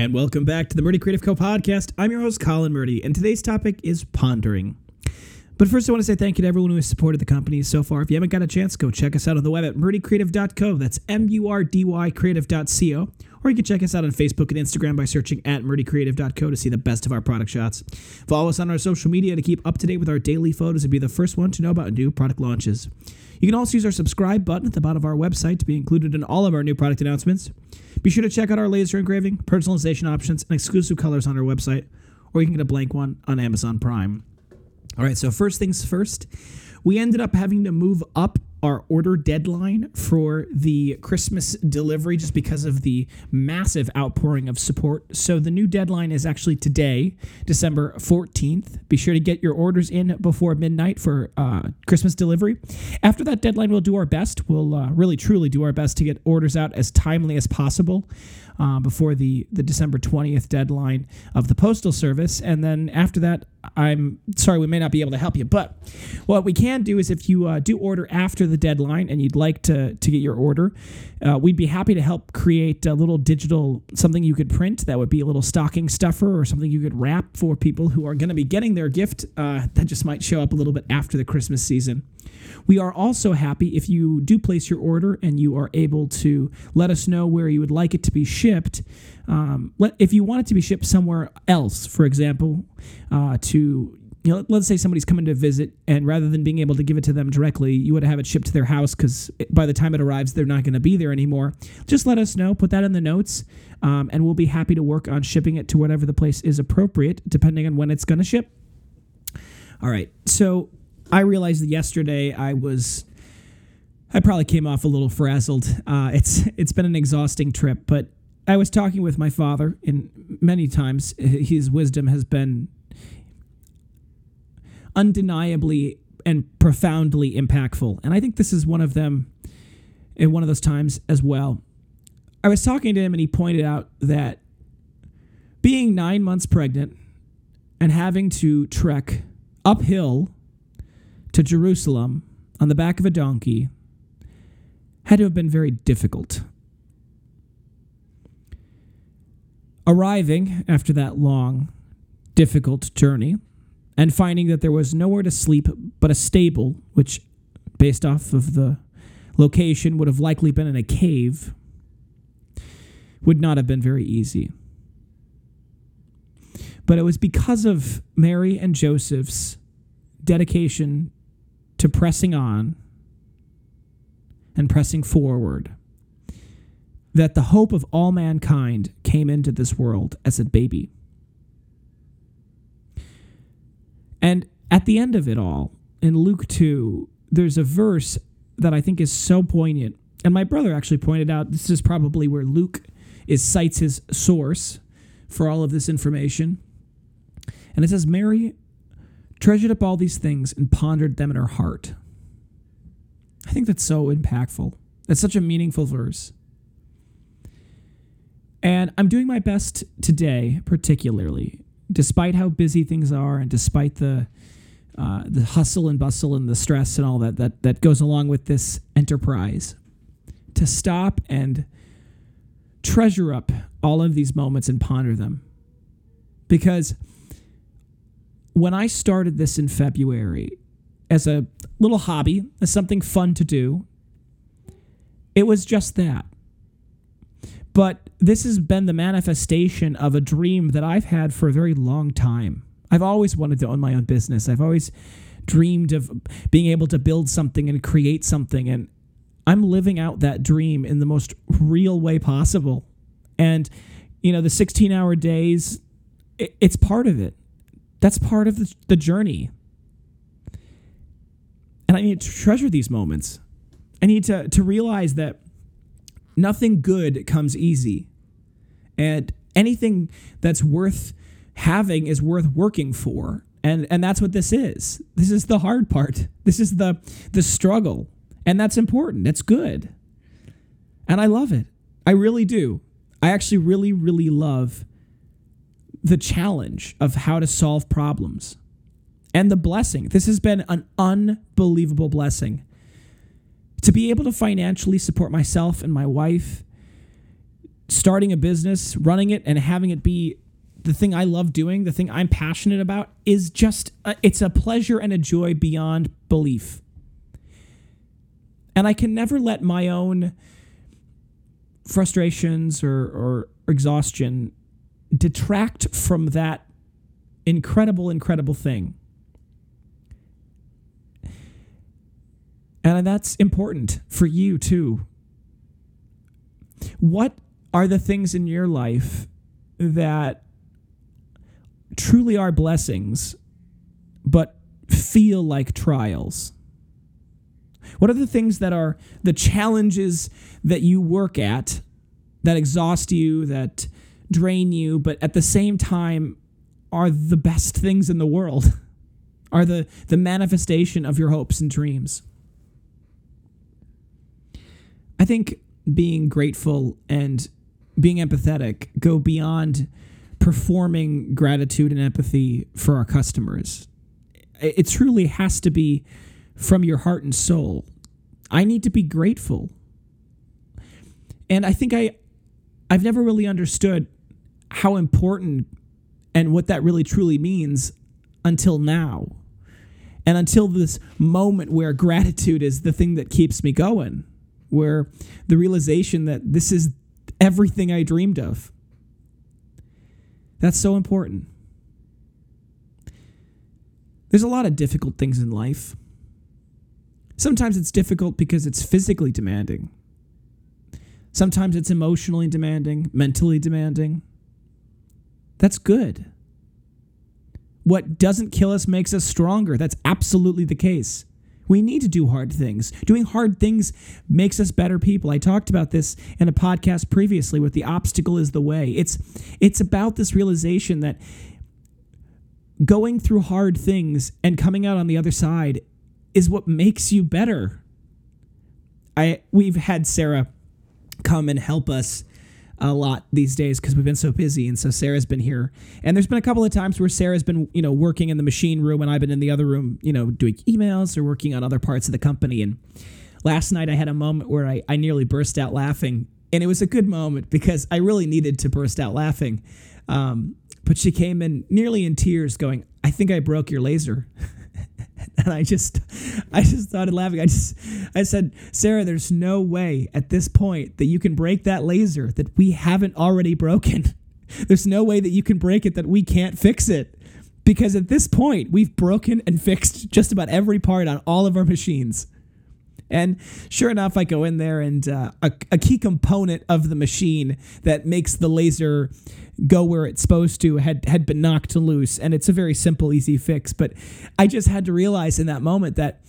And welcome back to the Murdy Creative Co podcast. I'm your host, Colin Murdy, and today's topic is pondering. But first, I want to say thank you to everyone who has supported the company so far. If you haven't got a chance, go check us out on the web at murdycreative.co. That's M U R D Y creative.co. Or you can check us out on Facebook and Instagram by searching at murdycreative.co to see the best of our product shots. Follow us on our social media to keep up to date with our daily photos and be the first one to know about new product launches. You can also use our subscribe button at the bottom of our website to be included in all of our new product announcements. Be sure to check out our laser engraving, personalization options, and exclusive colors on our website, or you can get a blank one on Amazon Prime. All right, so first things first, we ended up having to move up our order deadline for the Christmas delivery just because of the massive outpouring of support. So the new deadline is actually today, December 14th. Be sure to get your orders in before midnight for uh, Christmas delivery. After that deadline, we'll do our best. We'll uh, really, truly do our best to get orders out as timely as possible. Uh, before the, the December 20th deadline of the Postal Service. And then after that, I'm sorry, we may not be able to help you. But what we can do is if you uh, do order after the deadline and you'd like to, to get your order, uh, we'd be happy to help create a little digital something you could print that would be a little stocking stuffer or something you could wrap for people who are going to be getting their gift uh, that just might show up a little bit after the Christmas season. We are also happy if you do place your order and you are able to let us know where you would like it to be shipped. Um, let, if you want it to be shipped somewhere else, for example, uh, to you know, let's say somebody's coming to visit, and rather than being able to give it to them directly, you would have it shipped to their house because by the time it arrives, they're not going to be there anymore. Just let us know. Put that in the notes, um, and we'll be happy to work on shipping it to whatever the place is appropriate, depending on when it's going to ship. All right. So I realized that yesterday I was. I probably came off a little frazzled. Uh, it's it's been an exhausting trip, but I was talking with my father, and many times his wisdom has been undeniably and profoundly impactful. And I think this is one of them in one of those times as well. I was talking to him and he pointed out that being nine months pregnant and having to trek uphill to Jerusalem on the back of a donkey had to have been very difficult. Arriving after that long, difficult journey and finding that there was nowhere to sleep but a stable, which, based off of the location, would have likely been in a cave, would not have been very easy. But it was because of Mary and Joseph's dedication to pressing on and pressing forward that the hope of all mankind came into this world as a baby. And at the end of it all, in Luke 2, there's a verse that I think is so poignant. And my brother actually pointed out this is probably where Luke is cites his source for all of this information. And it says, Mary treasured up all these things and pondered them in her heart. I think that's so impactful. That's such a meaningful verse. And I'm doing my best today, particularly, despite how busy things are and despite the uh, the hustle and bustle and the stress and all that, that that goes along with this enterprise, to stop and treasure up all of these moments and ponder them. Because when I started this in February as a little hobby, as something fun to do, it was just that. But this has been the manifestation of a dream that I've had for a very long time. I've always wanted to own my own business. I've always dreamed of being able to build something and create something. And I'm living out that dream in the most real way possible. And, you know, the 16 hour days, it's part of it. That's part of the, journey. And I need to treasure these moments. I need to, to realize that nothing good comes easy. And anything that's worth having is worth working for. And and that's what this is. This is the hard part. This is the the struggle. And that's important. That's good. And I love it. I really do. I actually really really love the challenge of how to solve problems and the blessing. This has been an unbelievable blessing. To be able to financially support myself and my wife, starting a business, running it, and having it be the thing I love doing, the thing I'm passionate about, is just a, it's a pleasure and a joy beyond belief. And I can never let my own frustrations or, or exhaustion detract from that incredible, incredible thing. And that's important for you too. What are the things in your life that truly are blessings, but feel like trials? What are the things that are the challenges that you work at that exhaust you, that drain you, but at the same time are the best things in the world? Are the, the manifestation of your hopes and dreams? I think being grateful and being empathetic go beyond performing gratitude and empathy for our customers. It truly has to be from your heart and soul. I need to be grateful. And I think I I've never really understood how important and what that really truly means until now. And until this moment where gratitude is the thing that keeps me going, where the realization that this is everything I dreamed of. That's so important. There's a lot of difficult things in life. Sometimes it's difficult because it's physically demanding. Sometimes it's emotionally demanding, mentally demanding. That's good. What doesn't kill us makes us stronger. That's absolutely the case. We need to do hard things. Doing hard things makes us better people. I talked about this in a podcast previously with the obstacle is the way. It's it's about this realization that going through hard things and coming out on the other side is what makes you better. I we've had Sarah come and help us a lot these days because we've been so busy and so Sarah's been here. And there's been a couple of times where Sarah's been you know working in the machine room and I've been in the other room you know doing emails or working on other parts of the company. And last night I had a moment where I, I nearly burst out laughing. And it was a good moment because I really needed to burst out laughing. Um, but she came in nearly in tears going I think I broke your laser and I just I just started laughing. I just I said, "Sarah, there's no way at this point that you can break that laser that we haven't already broken. There's no way that you can break it that we can't fix it." Because at this point, we've broken and fixed just about every part on all of our machines. And sure enough, I go in there, and uh, a, a key component of the machine that makes the laser go where it's supposed to had had been knocked loose. And it's a very simple easy fix. But i just had to realize in that moment that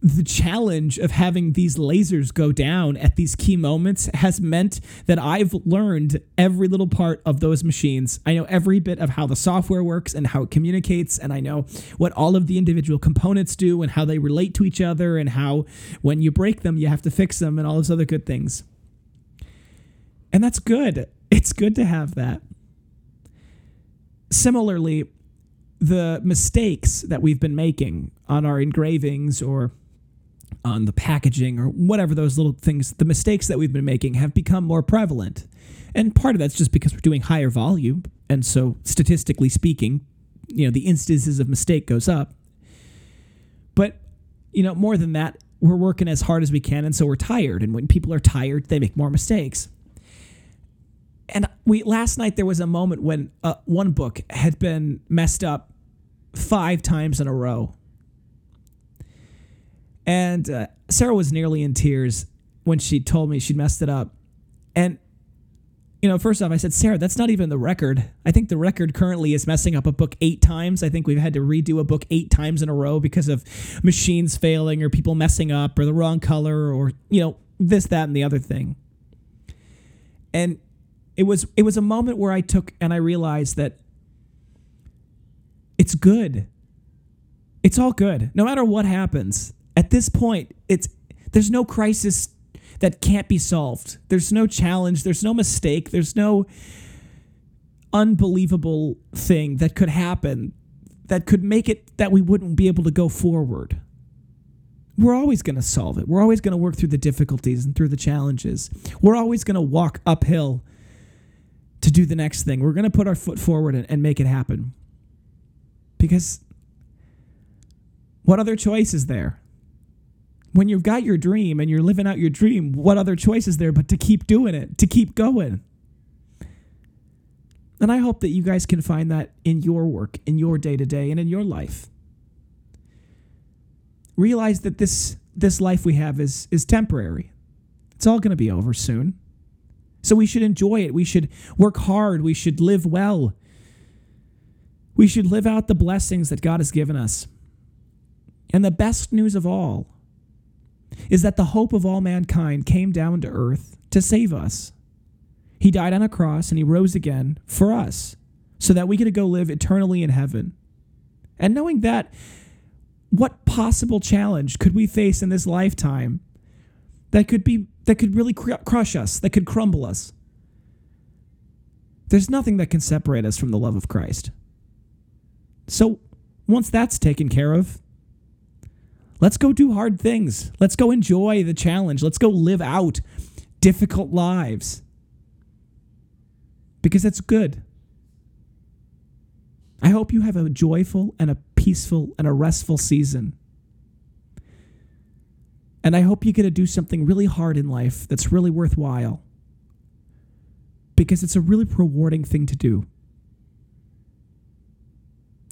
the challenge of having these lasers go down at these key moments has meant that I've learned every little part of those machines. I know every bit of how the software works and how it communicates, and I know what all of the individual components do and how they relate to each other, and how when you break them, you have to fix them, and all those other good things. And that's good. It's good to have that. Similarly, the mistakes that we've been making on our engravings or on the packaging or whatever those little things, the mistakes that we've been making have become more prevalent. And part of that's just because we're doing higher volume. And so, statistically speaking, you know, the instances of mistake goes up. But, you know, more than that, we're working as hard as we can. And so we're tired. And when people are tired, they make more mistakes and we last night there was a moment when uh, one book had been messed up five times in a row and uh, sarah was nearly in tears when she told me she'd messed it up and you know first off i said sarah that's not even the record i think the record currently is messing up a book eight times i think we've had to redo a book eight times in a row because of machines failing or people messing up or the wrong color or you know this that and the other thing and it was it was a moment where I took and I realized that it's good. It's all good. No matter what happens. At this point, it's there's no crisis that can't be solved. There's no challenge, there's no mistake, there's no unbelievable thing that could happen that could make it that we wouldn't be able to go forward. we're always going to solve it. We're always going to work through the difficulties and through the challenges. We're always going to walk uphill to do the next thing. We're going to put our foot forward and, and make it happen. Because what other choice is there? When you've got your dream and you're living out your dream, what other choice is there but to keep doing it, to keep going? And I hope that you guys can find that in your work, in your day to day, and in your life realize that this this life we have is is temporary. It's all going to be over soon. So we should enjoy it. We should work hard. We should live well. We should live out the blessings that God has given us. And the best news of all is that the hope of all mankind came down to earth to save us. He died on a cross and he rose again for us so that we could go live eternally in heaven. And knowing that what possible challenge could we face in this lifetime that could be that could really cr- crush us, that could crumble us? There's nothing that can separate us from the love of Christ. So, once that's taken care of, let's go do hard things. Let's go enjoy the challenge. Let's go live out difficult lives. Because that's good. I hope you have a joyful and a peaceful and a restful season. And I hope you get to do something really hard in life that's really worthwhile because it's a really rewarding thing to do.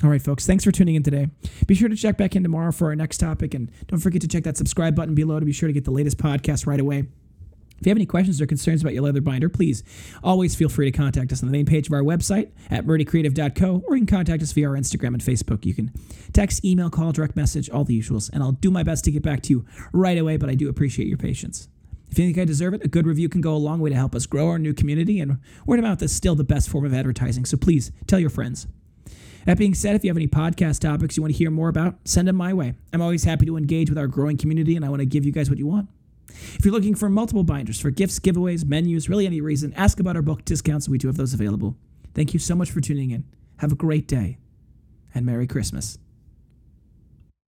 All right, folks, thanks for tuning in today. Be sure to check back in tomorrow for our next topic. And don't forget to check that subscribe button below to be sure to get the latest podcast right away. If you have any questions or concerns about your leather binder, please always feel free to contact us on the main page of our website at murdycreative.co, or you can contact us via our Instagram and Facebook. You can text, email, call, direct message, all the usuals, and I'll do my best to get back to you right away, but I do appreciate your patience. If you think I deserve it, a good review can go a long way to help us grow our new community, and word of mouth is still the best form of advertising, so please tell your friends. That being said, if you have any podcast topics you want to hear more about, send them my way. I'm always happy to engage with our growing community, and I want to give you guys what you want. If you're looking for multiple binders for gifts, giveaways, menus, really any reason, ask about our book discounts. We do have those available. Thank you so much for tuning in. Have a great day and Merry Christmas.